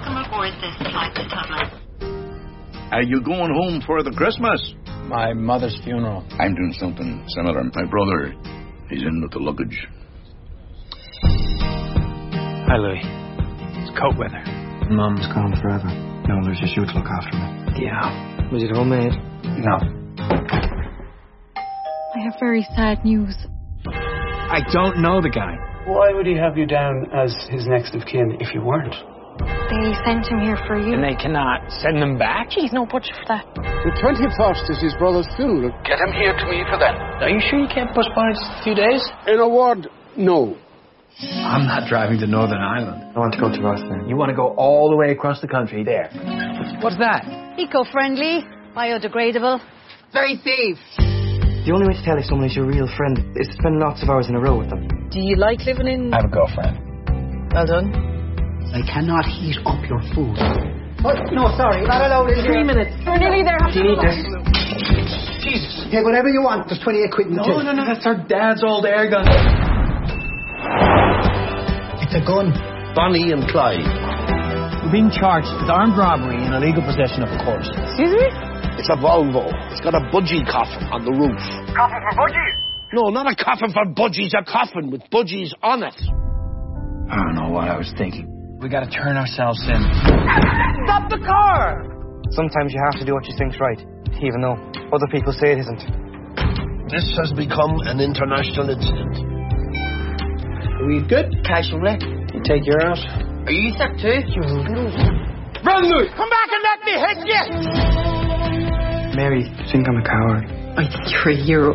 Welcome aboard this flight to Dublin. Are you going home for the Christmas? My mother's funeral. I'm doing something similar. My brother, he's in with the luggage. Hi, Louis. It's cold weather. Mum's gone forever. No, there's just you to look after me. Yeah. Was it homemade? No. I have very sad news. I don't know the guy. Why would he have you down as his next of kin if you weren't? They sent him here for you. And they cannot send them back? Jeez, no budget for that. The 21st is his brother's funeral. Get him here to me for that. Are you sure you can't postpone it just a few days? In a word, no. I'm not driving to Northern Ireland. I want to go to Rathlin. You want to go all the way across the country there. What's that? Eco-friendly, biodegradable, very safe. The only way to tell if someone is your real friend is to spend lots of hours in a row with them. Do you like living in... I have a girlfriend. Well done. I cannot heat up your food. Oh, no, sorry, not allowed in Three minutes. We're nearly there. Do you need this? Jesus. Take whatever you want. There's 28 quid in the No, no, no, that's our dad's old air gun. It's a gun. Bonnie and Clyde. We're being charged with armed robbery and illegal possession of a corpse. Excuse me? It's a Volvo. It's got a budgie coffin on the roof. Coffin for budgies? No, not a coffin for budgies, a coffin with budgies on it. I don't know what I was thinking. We gotta turn ourselves in. Stop the car! Sometimes you have to do what you think's right, even though other people say it isn't. This has become an international incident. Are we good? Casually. You take your out. Are you sick too? Run, Louis! Come back and let me hit you! Mary, you think I'm a coward. I think you're a hero.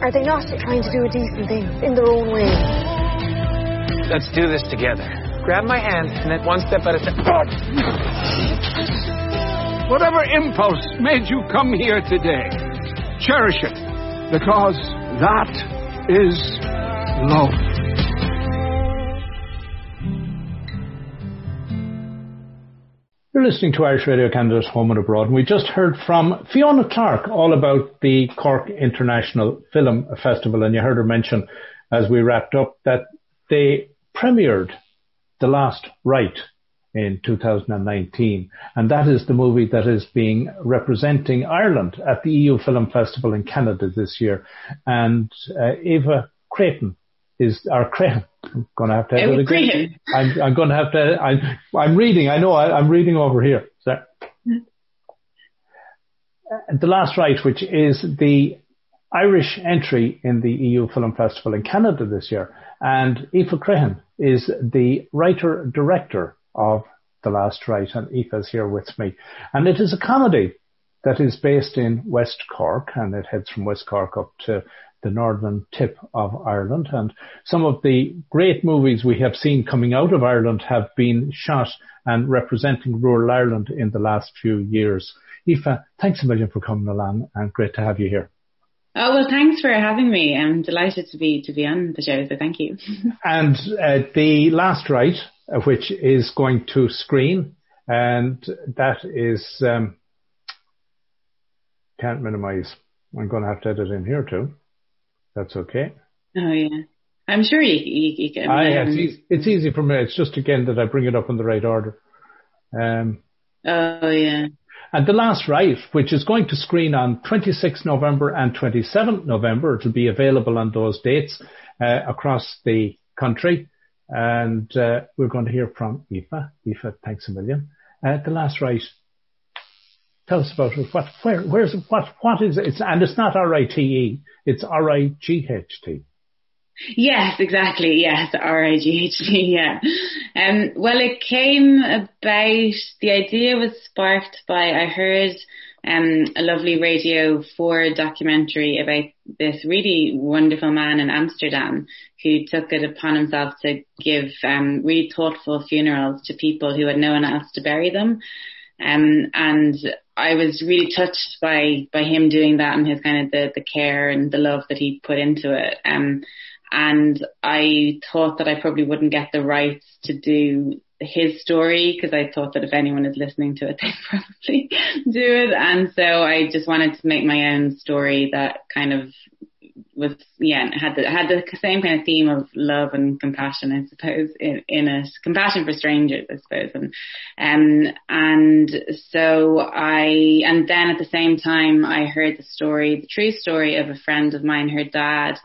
Are they not trying to do a decent thing in their own way? Let's do this together. Grab my hand and then one step at a time. Whatever impulse made you come here today, cherish it, because that is love. You're listening to Irish Radio Canada's Home and Abroad, and we just heard from Fiona Clark all about the Cork International Film Festival, and you heard her mention as we wrapped up that they premiered The Last Right in 2019, and that is the movie that is being representing Ireland at the EU Film Festival in Canada this year, and uh, Eva Creighton is our Creighton. I'm going to have to have it again. I'm, I'm going to have to. I'm, I'm reading. I know. I, I'm reading over here. So, uh, the last right, which is the Irish entry in the EU Film Festival in Canada this year, and Aoife Crehan is the writer director of The Last Right, and Aoife's here with me. And it is a comedy that is based in West Cork, and it heads from West Cork up to the northern tip of Ireland. And some of the great movies we have seen coming out of Ireland have been shot and representing rural Ireland in the last few years. Aoife, thanks a million for coming along and great to have you here. Oh well, thanks for having me. I'm delighted to be to be on the show. So thank you. and uh, the last right, uh, which is going to screen, and that is um, can't minimise. I'm going to have to edit in here too. That's okay. Oh yeah, I'm sure you you, you can. I, it's, easy, it's easy for me. It's just again that I bring it up in the right order. Um, oh yeah. And The Last Right, which is going to screen on 26th November and 27th November. It'll be available on those dates uh, across the country. And uh, we're going to hear from Aoife. Aoife, thanks a million. Uh, the Last Right, tell us about it. What, where, where's, what, what is it? It's, and it's not R-I-T-E, it's R-I-G-H-T. Yes, exactly. Yes, R-I-G-H-T. Yeah. Um, well, it came about, the idea was sparked by, I heard, um, a lovely Radio 4 documentary about this really wonderful man in Amsterdam who took it upon himself to give, um, really thoughtful funerals to people who had no one else to bury them. Um, and I was really touched by, by him doing that and his kind of the, the care and the love that he put into it. Um, and I thought that I probably wouldn't get the rights to do his story because I thought that if anyone is listening to it, they'd probably do it. And so I just wanted to make my own story that kind of was yeah had the had the same kind of theme of love and compassion I suppose in, in it compassion for strangers I suppose and um and so I and then at the same time I heard the story the true story of a friend of mine her dad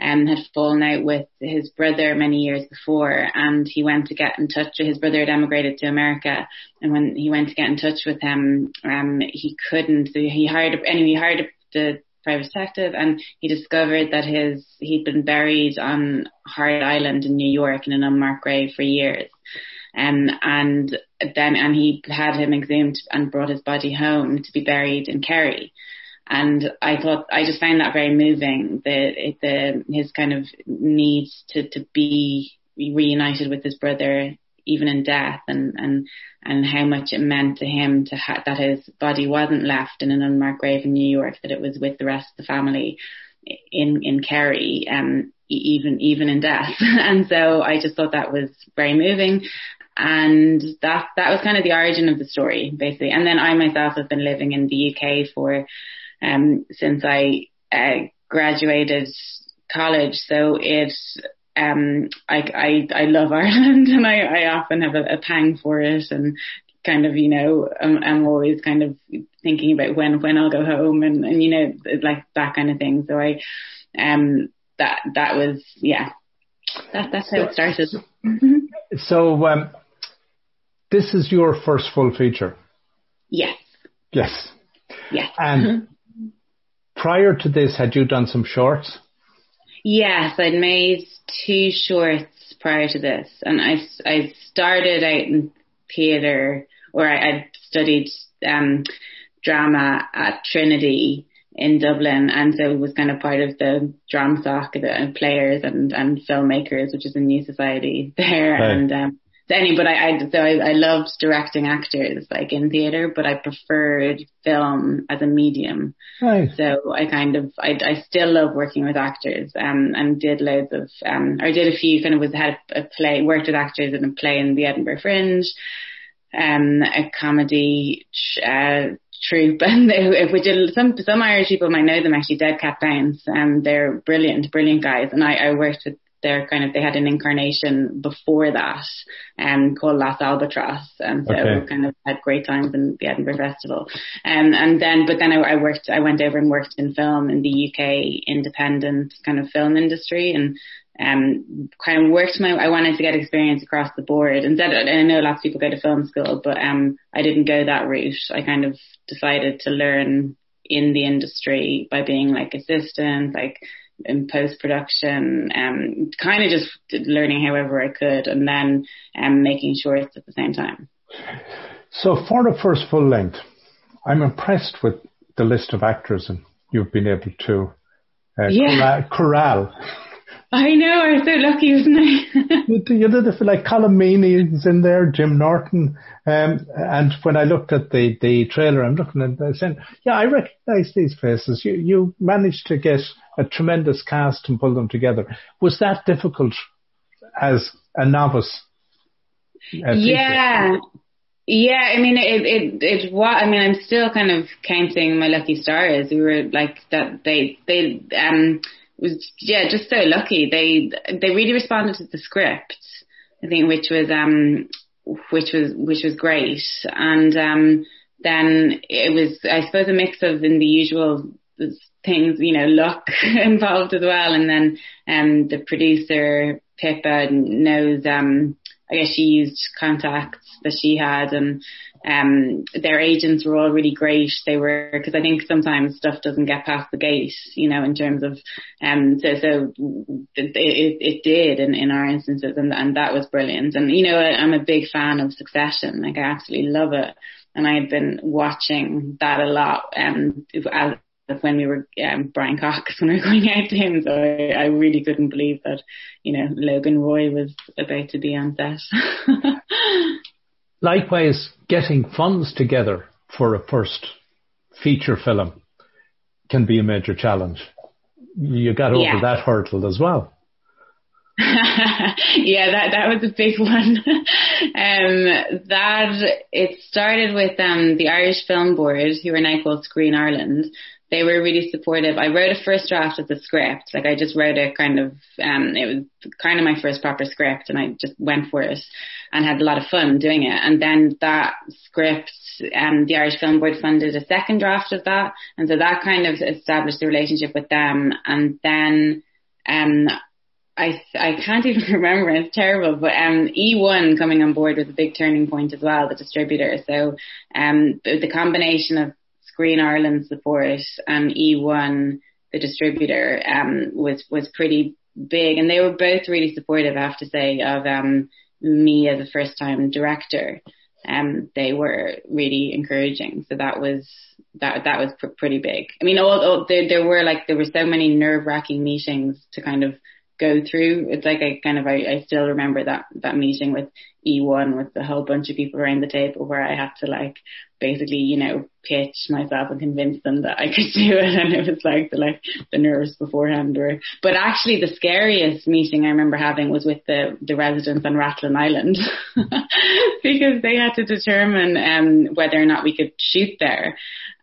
um, had fallen out with his brother many years before and he went to get in touch with his brother had emigrated to America and when he went to get in touch with him um, he couldn't he hired anyway he hired the private detective and he discovered that his he'd been buried on Hart Island in New York in an unmarked grave for years. Um, and then and he had him exhumed and brought his body home to be buried in Kerry. And I thought I just found that very moving. The the his kind of needs to to be reunited with his brother even in death and and and how much it meant to him to ha- that his body wasn't left in an unmarked grave in New York that it was with the rest of the family in in Kerry um even even in death and so I just thought that was very moving and that that was kind of the origin of the story basically and then I myself have been living in the UK for um since I uh, graduated college so it's um, I, I, I love Ireland and I, I often have a, a pang for it and kind of, you know, I'm, I'm always kind of thinking about when, when I'll go home and, and, you know, like that kind of thing. So I, um, that, that was, yeah, that, that's how it started. So, um, this is your first full feature. Yes. Yes. Yes. And prior to this, had you done some shorts? Yes, I'd made two shorts prior to this, and I I started out in theatre, or I, I studied um, drama at Trinity in Dublin, and so was kind of part of the Dromsoc, the players and and filmmakers, which is a new society there, right. and um, any, but I, I so I, I loved directing actors like in theater, but I preferred film as a medium. Right. So I kind of I, I still love working with actors, um, and did loads of um, I did a few kind of was had a, a play worked with actors in a play in the Edinburgh Fringe, um, a comedy. Uh, troupe and they, which some some Irish people might know them actually Dead Cat Bounce and um, they're brilliant brilliant guys and I, I worked with they're kind of they had an incarnation before that um called Las Albatross and so okay. kind of had great times in the Edinburgh Festival um and then but then I, I worked I went over and worked in film in the UK independent kind of film industry and um, kind of worked my, I wanted to get experience across the board. Instead, I know lots of people go to film school, but, um, I didn't go that route. I kind of decided to learn in the industry by being like assistant, like in post production, um, kind of just learning however I could, and then um, making shorts at the same time. So for the first full length, I'm impressed with the list of actors and you've been able to uh, yeah. corral. I know, I'm so lucky, isn't I? you did it like Colm Meaney is in there, Jim Norton, um, and when I looked at the, the trailer, I'm looking at it, saying, yeah, I recognise these faces. You, you managed to get a tremendous cast and pull them together. Was that difficult as a novice? Uh, yeah. Yeah, I mean, it, it, it, what, I mean, I'm still kind of counting my lucky stars. We were like that, they, they, um, was, yeah, just so lucky. They, they really responded to the script, I think, which was, um, which was, which was great. And, um, then it was, I suppose, a mix of in the usual things, you know, luck involved as well. And then, um, the producer, Pippa, knows, um, I guess she used contacts that she had and, um, their agents were all really great. They were, cause I think sometimes stuff doesn't get past the gate, you know, in terms of, um, so, so it, it, it did in, in our instances and, and that was brilliant. And, you know, I'm a big fan of Succession. Like I absolutely love it. And I had been watching that a lot, um, when we were um, Brian Cox when we were going out to him. So I, I really couldn't believe that, you know, Logan Roy was about to be on set. Likewise, getting funds together for a first feature film can be a major challenge. You got over yeah. that hurdle as well. yeah, that that was a big one. um, that it started with um, the Irish Film Board, who are now called Screen Ireland. They were really supportive. I wrote a first draft of the script. Like I just wrote a kind of, um, it was kind of my first proper script and I just went for it and had a lot of fun doing it. And then that script, um, the Irish Film Board funded a second draft of that. And so that kind of established the relationship with them. And then, um, I I can't even remember. It's terrible. But um, eOne coming on board was a big turning point as well. The distributor. So um, the combination of Screen Ireland support and eOne, the distributor, um, was was pretty big, and they were both really supportive. I have to say of um, me as a first time director. Um, they were really encouraging. So that was that that was pr- pretty big. I mean, all, all there there were like there were so many nerve wracking meetings to kind of go through. It's like I kind of I, I still remember that that meeting with eOne with a whole bunch of people around the table where I had to like basically you know pitch myself and convince them that I could do it, and it was like the like the nerves beforehand were. But actually, the scariest meeting I remember having was with the the residents on Rathlin Island because they had to determine um whether or not we could shoot there.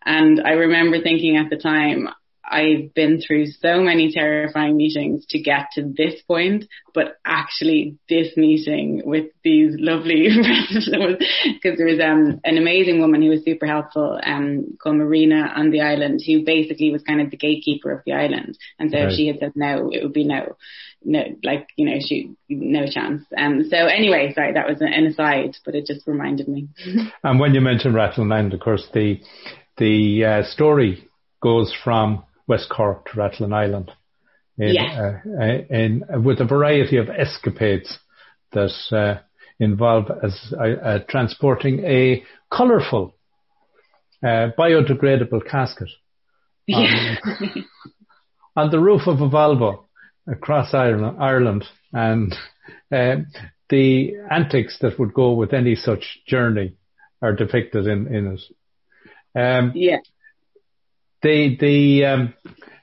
And I remember thinking at the time, I've been through so many terrifying meetings to get to this point, but actually this meeting with these lovely because there was um, an amazing woman who was super helpful, um, called Marina on the island, who basically was kind of the gatekeeper of the island. And so right. if she had said no, it would be no, no, like, you know, she, no chance. Um, so anyway, sorry, that was an aside, but it just reminded me. and when you mentioned Rathlin Island, of course, the, the uh, story goes from West Cork to Rathlin Island. In, yeah. Uh, in, with a variety of escapades that uh, involve as uh, uh transporting a colourful uh, biodegradable casket on, on, the roof of a Volvo across Ireland, Ireland and uh, the antics that would go with any such journey are depicted in, in it. Um, yeah the the um,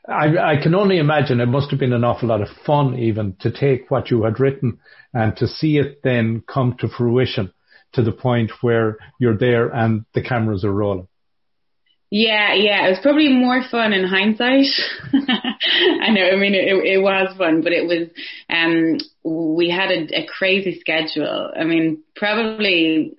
I, I can only imagine it must have been an awful lot of fun even to take what you had written and to see it then come to fruition to the point where you're there and the cameras are rolling. Yeah, yeah, it was probably more fun in hindsight. I know, I mean, it, it was fun, but it was, um, we had a, a crazy schedule. I mean, probably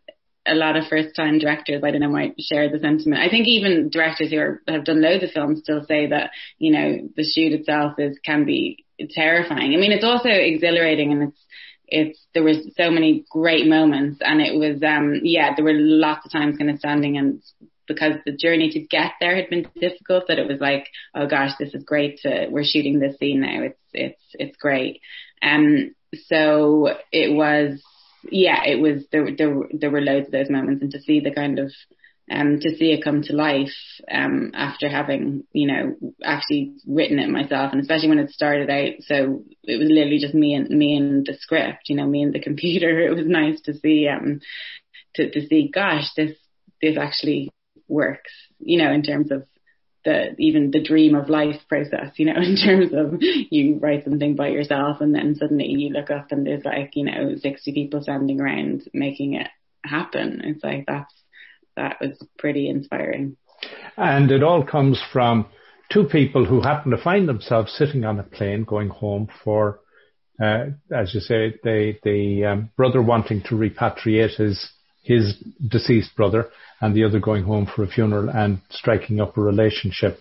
a lot of first time directors, I don't know, might share the sentiment. I think even directors who are, have done loads of films still say that, you know, the shoot itself is, can be terrifying. I mean, it's also exhilarating and it's, it's, there were so many great moments and it was, um, yeah, there were lots of times kind of standing and because the journey to get there had been difficult that it was like, oh gosh, this is great to, we're shooting this scene now. It's, it's, it's great. Um, so it was, yeah, it was there. There, there were loads of those moments, and to see the kind of um, to see it come to life um, after having, you know, actually written it myself, and especially when it started out. So it was literally just me and me and the script, you know, me and the computer. It was nice to see, um, to to see, gosh, this this actually works, you know, in terms of the even the dream of life process, you know, in terms of you write something by yourself and then suddenly you look up and there's like, you know, 60 people standing around making it happen. It's like that's that was pretty inspiring. And it all comes from two people who happen to find themselves sitting on a plane going home for, uh, as you say, the the um, brother wanting to repatriate his his deceased brother and the other going home for a funeral and striking up a relationship.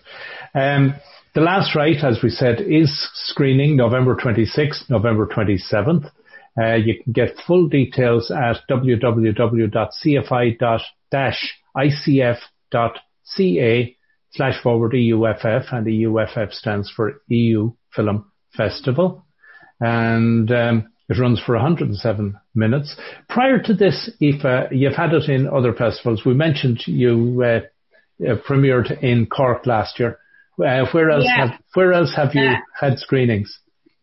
Um, the last right, as we said, is screening November 26th, November 27th. Uh, you can get full details at www.cfi-icf.ca slash forward EUFF and EUFF stands for EU Film Festival. And um, it runs for 107 minutes. Prior to this, Aoife, you've had it in other festivals. We mentioned you uh, uh, premiered in Cork last year. Uh, where else yeah. have Where else have you had screenings?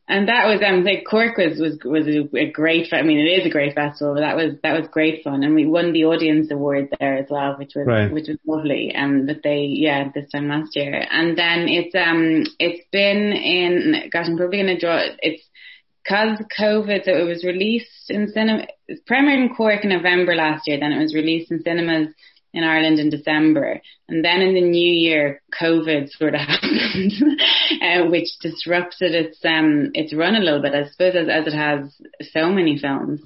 And that was um like Cork was was was a great. I mean, it is a great festival. But that was that was great fun, and we won the audience award there as well, which was right. which was lovely. Um, but they yeah this time last year, and then it's um it's been in gosh I'm probably gonna draw it's because COVID, so it was released in cinema, it premiered in Cork in November last year, then it was released in cinemas in Ireland in December. And then in the new year, COVID sort of happened, uh, which disrupted its, um, its run a little bit, I suppose, as, as it has so many films.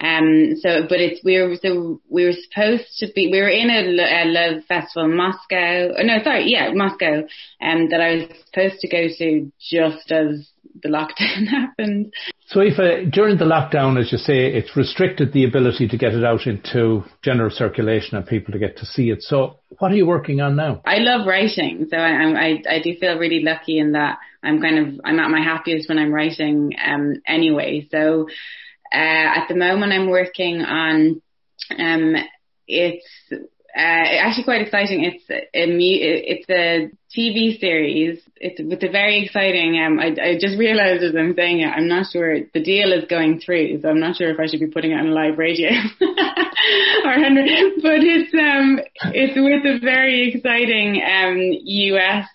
Um, so, but it's, we were, so we were supposed to be, we were in a, a love festival in Moscow, oh, no, sorry, yeah, Moscow, um, that I was supposed to go to just as the lockdown happened. So if uh, during the lockdown, as you say, it's restricted the ability to get it out into general circulation and people to get to see it. So what are you working on now? I love writing. So I, I, I do feel really lucky in that I'm kind of, I'm at my happiest when I'm writing, um, anyway. So, uh, at the moment I'm working on, um, it's, uh, actually quite exciting. It's a it's a TV series. It's it's a very exciting. Um, I, I just realised as I'm saying it, I'm not sure the deal is going through, so I'm not sure if I should be putting it on live radio or but it's um it's with a very exciting um US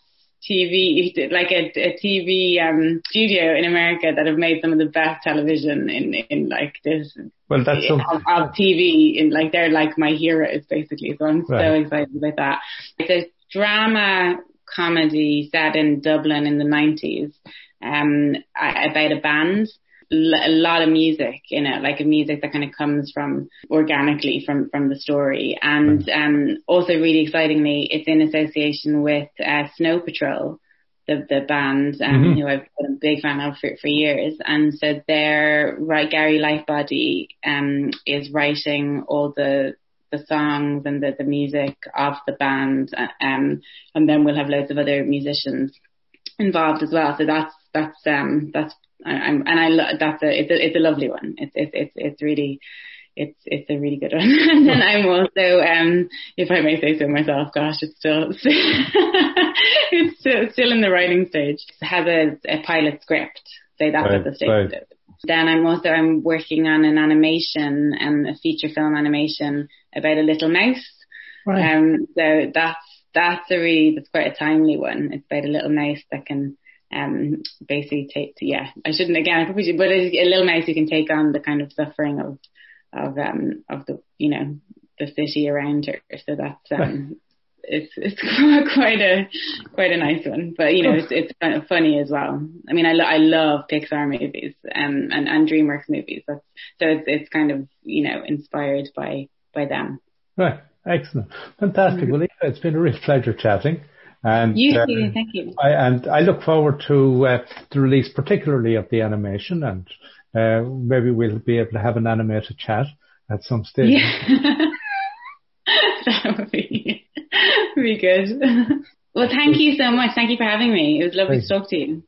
TV, like a, a TV um, studio in America that have made some of the best television in in like this. Well, that's of, of TV in like they're like my heroes basically. So I'm right. so excited about that. It's a drama comedy set in Dublin in the 90s um, about a band a lot of music in it, like a music that kind of comes from organically from from the story, and um, also really excitingly, it's in association with uh, Snow Patrol, the the band um, mm-hmm. who I've been a big fan of for, for years, and so their right Gary Lightbody um, is writing all the the songs and the, the music of the band, uh, um, and then we'll have loads of other musicians involved as well. So that's that's um that's I, I'm, and I lo- that's a it's a it's a lovely one. It's it's it's it's really it's it's a really good one. and then I'm also, um, if I may say so myself, gosh, it's still it's still, still in the writing stage. It has a, a pilot script. Say that's right, at the stage. Right. Then I'm also I'm working on an animation and um, a feature film animation about a little mouse. Right. Um, so that's that's a really that's quite a timely one. It's about a little mouse that can um, basically take, to, yeah, I shouldn't again, I probably should, but a little mouse who can take on the kind of suffering of, of, um, of the, you know, the city around her. So that's, um, it's, it's quite a, quite a nice one, but you know, it's, it's kind of funny as well. I mean, I, lo- I love Pixar movies, um, and, and DreamWorks movies. That's, so it's, it's kind of, you know, inspired by, by them. Right. Excellent. Fantastic. Mm-hmm. Well, it's been a real pleasure chatting. And you uh, too, thank you. I, and I look forward to uh, the release, particularly of the animation, and uh, maybe we'll be able to have an animated chat at some stage. Yeah. that would be be good. Well, thank you so much. Thank you for having me. It was lovely Thanks. to talk to you.